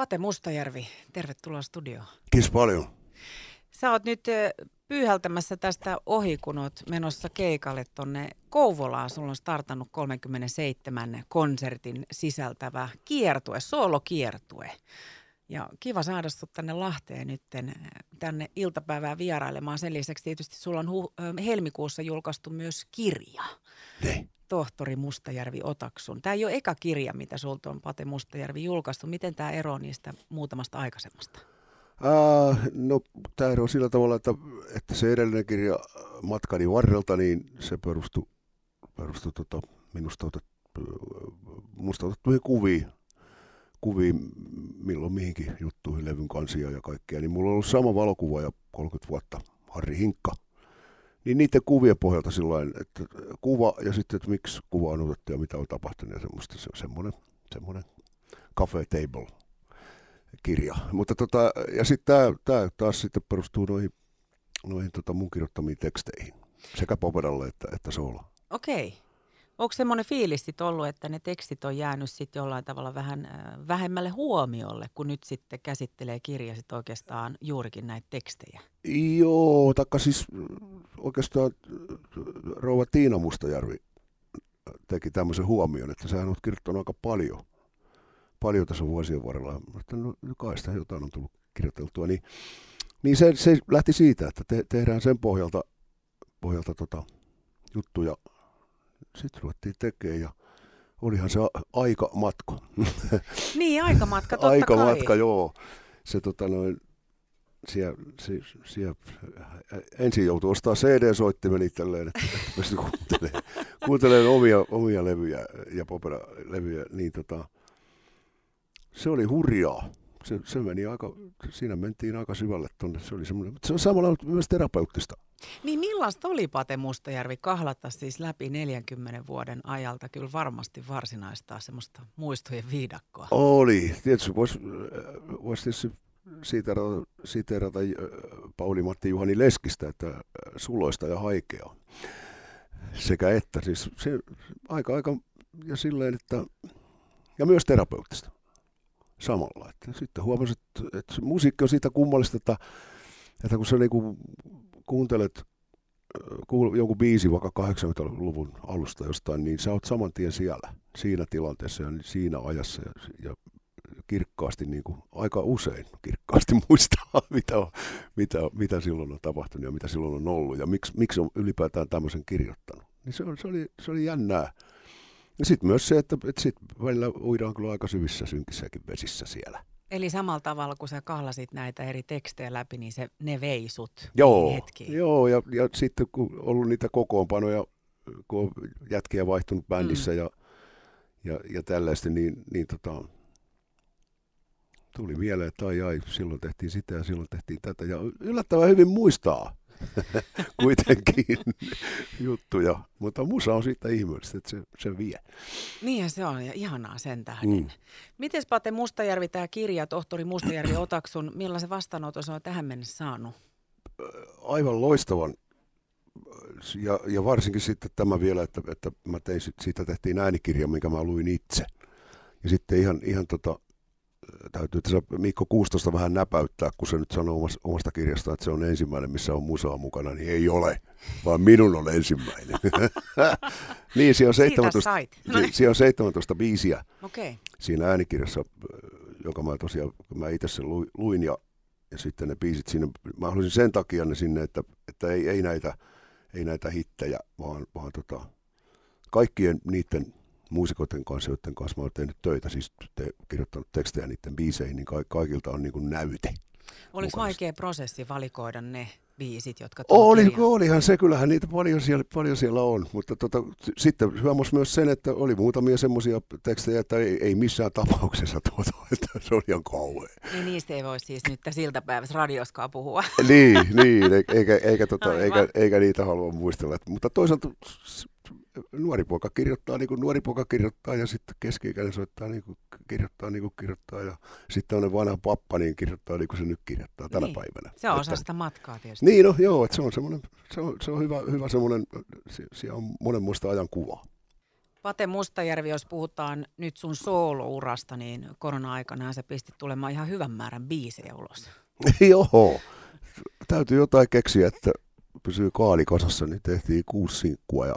Pate Mustajärvi, tervetuloa studioon. Kiitos paljon. Sä oot nyt pyyhältämässä tästä ohi, kun oot menossa keikalle tonne Kouvolaan. Sulla on startannut 37 konsertin sisältävä kiertue, soolokiertue. Ja kiva saada sut tänne Lahteen nyt tänne iltapäivään vierailemaan. Sen lisäksi tietysti sulla on hu- helmikuussa julkaistu myös kirja. Ne. Tohtori Mustajärvi Otaksun. Tämä ei ole eka kirja, mitä sulta on Pate Mustajärvi julkaistu. Miten tämä eroaa niistä muutamasta aikaisemmasta? Uh, no tämä on sillä tavalla, että, että se edellinen kirja Matkani varrelta, niin se perustui, perustui tota, minusta, otet, musta otettuihin kuviin, kuviin, milloin mihinkin juttuihin, levyn kansia ja kaikkea. Niin mulla on ollut sama valokuva ja 30 vuotta, Harri Hinkka. Niin niiden kuvien pohjalta silloin, että kuva ja sitten, että miksi kuva on otettu ja mitä on tapahtunut ja semmoista, se on semmoinen, semmoinen cafe table kirja. Mutta tota, ja sitten tämä taas sitten perustuu noihin, noihin tota mun kirjoittamiin teksteihin, sekä Poperalle että, että Soola. Okei. Onko semmoinen fiilis sit ollut, että ne tekstit on jäänyt sitten jollain tavalla vähän äh, vähemmälle huomiolle, kun nyt sitten käsittelee kirja sit oikeastaan juurikin näitä tekstejä? Joo, taikka siis oikeastaan rouva Tiina Mustajärvi teki tämmöisen huomion, että sehän on kirjoittanut aika paljon paljon tässä vuosien varrella, että no, kai sitä jotain on tullut kirjoiteltua, niin, niin se, se lähti siitä, että te, tehdään sen pohjalta, pohjalta tota, juttuja. Sitten ruvettiin tekemään ja olihan se aika matka. Niin, aika matka, totta aika kai. matka, joo. Se tota noin, siellä, siellä, siellä, ensin joutui ostaa CD-soittimen itselleen, että, että pystyi kuuntelemaan, kuuntelemaan omia, omia levyjä ja popera-levyjä, niin tota, se oli hurjaa. Se, se meni aika, siinä mentiin aika syvälle tuonne. Se oli semmoinen, se on samalla myös terapeuttista. Niin millaista oli Pate Mustajärvi kahlata siis läpi 40 vuoden ajalta? Kyllä varmasti varsinaistaa semmoista muistojen viidakkoa. Oli. Tietysti voisi vois tietysti siteerata, siteerata Pauli-Matti Juhani Leskistä, että suloista ja haikea. Sekä että siis se aika aika ja silleen, että ja myös terapeuttista samalla. Että sitten huomasin, että, että se musiikki on siitä kummallista, että, että kun sä niinku kuuntelet kuul, jonkun biisi vaikka 80-luvun alusta jostain, niin sä oot saman tien siellä, siinä tilanteessa ja siinä ajassa ja, ja kirkkaasti, niin kuin, aika usein kirkkaasti muistaa, mitä, on, mitä, mitä silloin on tapahtunut ja mitä silloin on ollut ja miksi, miksi on ylipäätään tämmöisen kirjoittanut. Niin se, on, se, oli, se oli jännää. Ja sitten myös se, että, että sit välillä uidaan kyllä aika syvissä synkissäkin vesissä siellä. Eli samalla tavalla, kun sä kahlasit näitä eri tekstejä läpi, niin se, ne vei sut joo, hetkiin. Joo, ja, ja sitten kun ollut niitä kokoonpanoja, kun on jätkiä vaihtunut bändissä mm. ja, ja, ja tällaista, niin, niin tota, tuli mieleen, että ai ai, silloin tehtiin sitä ja silloin tehtiin tätä. Ja yllättävän hyvin muistaa kuitenkin juttuja. Mutta musa on siitä ihmeellistä, että se, se vie. Niin se on, ja ihanaa sen tähden. Mm. Miten Pate Mustajärvi, tämä kirja, tohtori Mustajärvi Otaksun, millaisen vastaanoton se on tähän mennessä saanut? Aivan loistavan. Ja, ja varsinkin sitten tämä vielä, että, että mä tein, siitä tehtiin äänikirja, minkä mä luin itse. Ja sitten ihan, ihan tota, täytyy tässä Mikko Kuustosta vähän näpäyttää, kun se nyt sanoo omasta kirjasta, että se on ensimmäinen, missä on musaa mukana, niin ei ole, vaan minun on ensimmäinen. niin, siellä on 17, siellä on 17 biisiä okay. siinä äänikirjassa, jonka mä tosiaan, mä itse sen luin ja, ja sitten ne biisit sinne, mä haluaisin sen takia ne sinne, että, että ei, ei, näitä, ei näitä hittejä, vaan, vaan tota, kaikkien niiden muusikoiden kanssa, joiden kanssa mä olen tehnyt töitä, siis te, kirjoittanut tekstejä niiden biiseihin, niin ka- kaikilta on niin kuin näyte. Oliko vaikea prosessi valikoida ne biisit, jotka Oli, kirjaan? olihan se, kyllähän niitä paljon siellä, paljon siellä on, mutta tota, sitten huomasi myös sen, että oli muutamia semmoisia tekstejä, että ei, ei missään tapauksessa tuota, että se oli ihan kauhean. Niin niistä ei voi siis nyt siltä päivässä radioskaan puhua. niin, niin eikä, eikä, tota, eikä, eikä niitä halua muistella, mutta toisaalta nuori poika kirjoittaa niin kuin nuori poika kirjoittaa ja sitten keski-ikäinen soittaa niin kuin kirjoittaa niin kuin kirjoittaa ja sitten on vanha pappa niin kirjoittaa niin kuin se nyt kirjoittaa tänä niin. päivänä. Se on että, osa sitä matkaa tietysti. Niin, no joo, että se on semmoinen, se on, se on hyvä, hyvä semmoinen, siellä on monenmoista ajan kuva. Pate Mustajärvi, jos puhutaan nyt sun soolourasta, niin korona-aikana se pisti tulemaan ihan hyvän määrän biisejä ulos. Joo, täytyy jotain keksiä, että pysyy kaali kasassa, niin tehtiin kuusi sinkkua ja,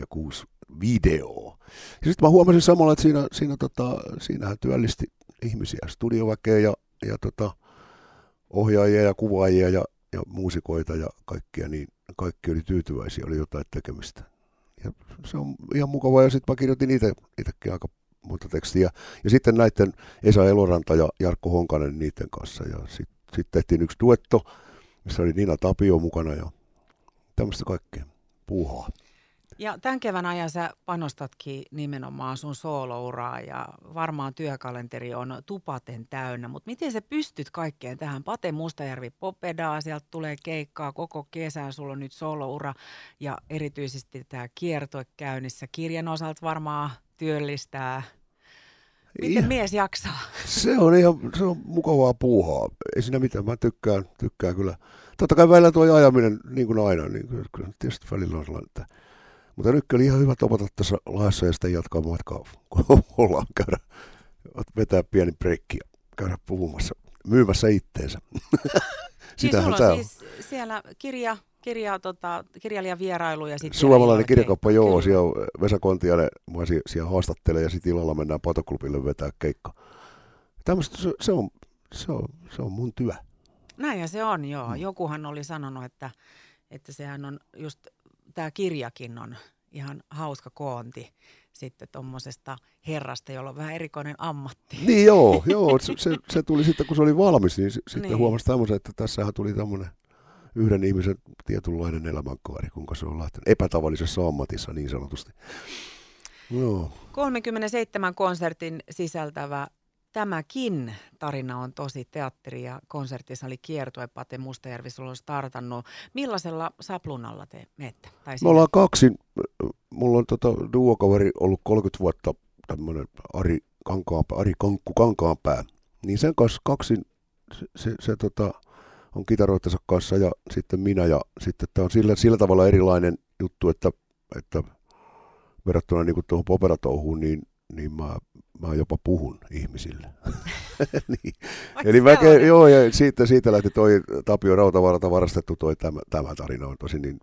ja kuusi videoa. Ja sitten mä huomasin samalla, että siinä, siinä tota, siinähän työllisti ihmisiä, studioväkeä ja, ja tota, ohjaajia ja kuvaajia ja, ja muusikoita ja kaikkia, niin kaikki oli tyytyväisiä, oli jotain tekemistä. Ja se on ihan mukavaa ja sitten mä kirjoitin itse, itsekin aika monta tekstiä. Ja sitten näiden Esa Eloranta ja Jarkko Honkanen niiden kanssa. Ja sitten sit tehtiin yksi duetto, missä oli Nina Tapio mukana ja tämmöistä kaikkea puuhaa. Ja tämän kevään ajan sä panostatkin nimenomaan sun soolouraa ja varmaan työkalenteri on tupaten täynnä, mutta miten sä pystyt kaikkeen tähän? Pate Mustajärvi Popedaa, sieltä tulee keikkaa koko kesän, sulla on nyt sooloura ja erityisesti tämä kiertue käynnissä. Kirjan osalta varmaan työllistää. Miten ja, mies jaksaa? Se on ihan se on mukavaa puuhaa. Ei siinä mitään, mä tykkään, tykkään kyllä. Totta kai välillä tuo ajaminen, niin kuin aina, niin kyllä tietysti välillä on sellainen, että mutta nyt oli ihan hyvä topata tässä laassa ja sitten jatkaa matkaa, kun ollaan käydä, vetää pieni breikki ja käydä puhumassa, myymässä itteensä. Sitähän siis sulla on siis siellä kirja, kirja, tota, kirjailijan vierailu ja sitten... Suomalainen kirjakoppa, joo, Kyllä. siellä Vesa Kontiainen mua siellä haastattelee ja sitten illalla mennään patoklubille vetää keikka. Tämmöistä, se, se, on, se, on, se on mun työ. Näinhän se on, joo. Mm. Jokuhan oli sanonut, että, että sehän on just tämä kirjakin on ihan hauska koonti sitten tuommoisesta herrasta, jolla on vähän erikoinen ammatti. Niin joo, joo se, se, se tuli sitten, kun se oli valmis, niin sitten niin. huomasi tämmöisen, että tässähän tuli tämmöinen yhden ihmisen tietynlainen elämänkaari, kuinka se on lähtenyt epätavallisessa ammatissa niin sanotusti. Joo. 37 konsertin sisältävä tämäkin tarina on tosi teatteri- ja konserttisali kiertue. Pate Mustajärvi, sulla on startannut. Millaisella saplunalla te menette? Tai Me ollaan kaksi. Mulla on tota duokaveri ollut 30 vuotta, tämmöinen Ari, Kankaanpää, Ari Kankku Kankaanpää. Niin sen kanssa kaksi, se, se, se tota, on kitaroittensa kanssa ja sitten minä. Ja sitten tämä on sillä, sillä tavalla erilainen juttu, että, että verrattuna niin tuohon operatouhuun, niin niin mä, mä jopa puhun ihmisille. niin. Eli mä, joo, ja siitä, siitä lähti toi Tapio Rautavaralta varastettu toi tämä, tämä tarina on tosi niin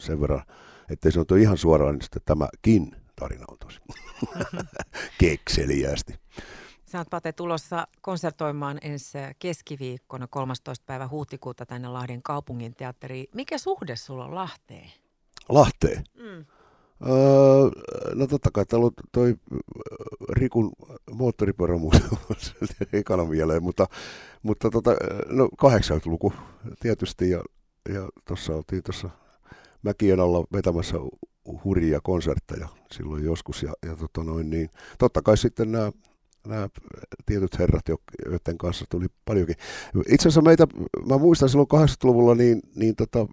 sen verran, ettei se ole ihan suoraan, niin sitten tämäkin tarina on tosi kekseliästi. Sä oot Pate tulossa konsertoimaan ensi keskiviikkona 13. päivä huhtikuuta tänne Lahden kaupungin teatteriin. Mikä suhde sulla on Lahteen? Lahteen? Mm. Öö, no totta kai täällä on toi Rikun moottoripyörämuseo ekana mieleen, mutta, mutta tota, no 80-luku tietysti ja, ja tuossa oltiin tuossa mäkien alla vetämässä hurjia konsertteja silloin joskus ja, ja tota noin, niin, totta kai sitten nämä nämä tietyt herrat, joiden kanssa tuli paljonkin. Itse asiassa meitä, mä muistan silloin 80-luvulla, niin, niin tota,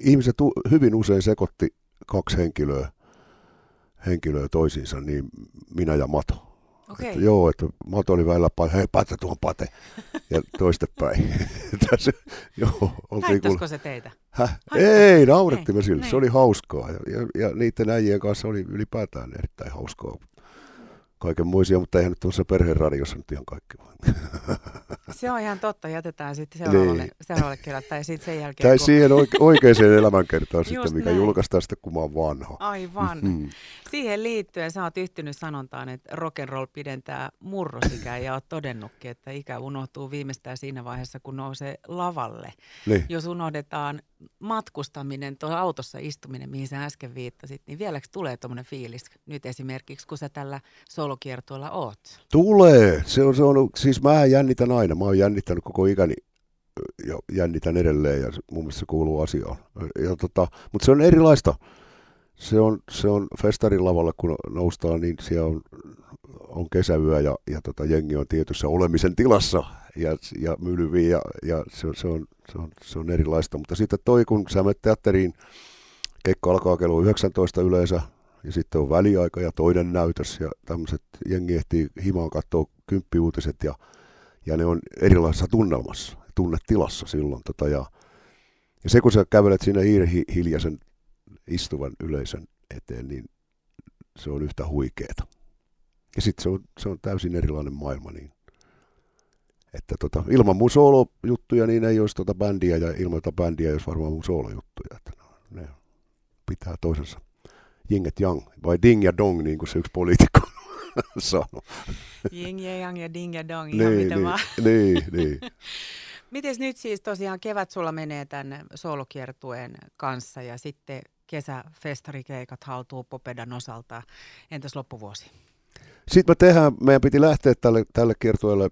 ihmiset hyvin usein sekoitti kaksi henkilöä, henkilöä toisiinsa, niin minä ja Mato. Okay. Että, joo, että Mato oli välillä, hei Pate tuon Pate, ja toistepäin. Tässä, joo, Haittaisiko se teitä? Häh? Ei, naurettiin me sille, se oli hauskaa, ja, ja, ja niiden äijien kanssa oli ylipäätään erittäin hauskaa kaikenmoisia, mutta eihän nyt tuossa perheradiossa nyt ihan kaikki vaan. Se on ihan totta, jätetään sitten seuraavalle, niin. seuraavalle kerralle, tai sitten sen jälkeen. Tai kun... siihen oike- oikeaan elämänkertaan sitten, mikä näin. julkaistaan sitten, kun mä oon vanha. Aivan. Mm. Siihen liittyen sä oot yhtynyt sanontaan, että rock and roll pidentää murrosikää ja oot todennutkin, että ikä unohtuu viimeistään siinä vaiheessa, kun nousee lavalle. Niin. Jos unohdetaan matkustaminen, tuo autossa istuminen, mihin sä äsken viittasit, niin vieläkö tulee tuommoinen fiilis nyt esimerkiksi, kun sä tällä solokiertueella oot? Tulee. Se on, se on, siis mä jännitän aina. Mä oon jännittänyt koko ikäni ja jännitän edelleen ja mun mielestä se kuuluu asiaan. Ja tota, mutta se on erilaista. Se on, se on festarin lavalla, kun noustaan, niin siellä on, on kesäyö ja, ja tota, jengi on tietyssä olemisen tilassa ja, ja mylyviä ja, ja se, se, on, se, on, se on erilaista. Mutta sitten toi, kun sä menet teatteriin, keikka alkaa kello 19 yleensä, ja sitten on väliaika ja toinen näytös ja tämmöiset, jengi ehtii himaan katsoa kymppiuutiset ja, ja ne on erilaisessa tunnelmassa, tunnetilassa silloin. Tota, ja, ja se kun sä kävelet siinä hiljaisen istuvan yleisön eteen, niin se on yhtä huikeeta. Ja sitten se on, se on täysin erilainen maailma. Niin. Että tota, ilman mun soolojuttuja niin ei olisi tota bändiä ja ilman tota bändiä ei olisi varmaan mun soolojuttuja. Että no, ne pitää toisensa. Jing et yang, vai ding ja dong, niin kuin se yksi poliitikko sanoi. Jing ja yang ja ding ja dong, ihan niin, mitä niin, vaan. niin, niin. Mites nyt siis tosiaan kevät sulla menee tänne soolokiertueen kanssa ja sitten kesäfestarikeikat haltuu Popedan osalta. Entäs loppuvuosi? Sitten me tehdään, meidän piti lähteä tälle, tälle kiertueelle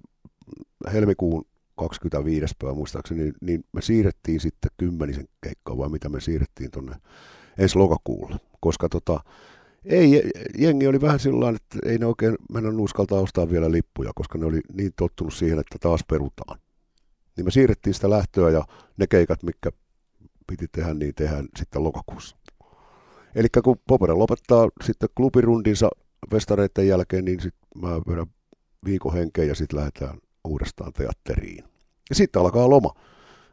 helmikuun 25. päivä muistaakseni, niin, niin me siirrettiin sitten kymmenisen keikkaa, vai mitä me siirrettiin tuonne ensi lokakuulle. Koska tota, ei, jengi oli vähän sillä että ei ne oikein mennä uskaltaa ostaa vielä lippuja, koska ne oli niin tottunut siihen, että taas perutaan. Niin me siirrettiin sitä lähtöä ja ne keikat, mikä piti tehdä, niin tehdään sitten lokakuussa. Eli kun Popera lopettaa sitten klubirundinsa festareiden jälkeen, niin sitten mä vedän viikon henkeä ja sitten lähdetään uudestaan teatteriin. Ja sitten alkaa loma.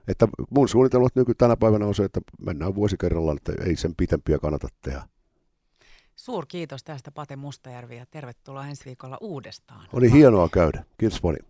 Että mun suunnitelmat nyky tänä päivänä on se, että mennään vuosi kerrallaan, että ei sen pitempiä kannata tehdä. Suur kiitos tästä Pate Mustajärvi ja tervetuloa ensi viikolla uudestaan. Oli hienoa käydä. Kiitos paljon.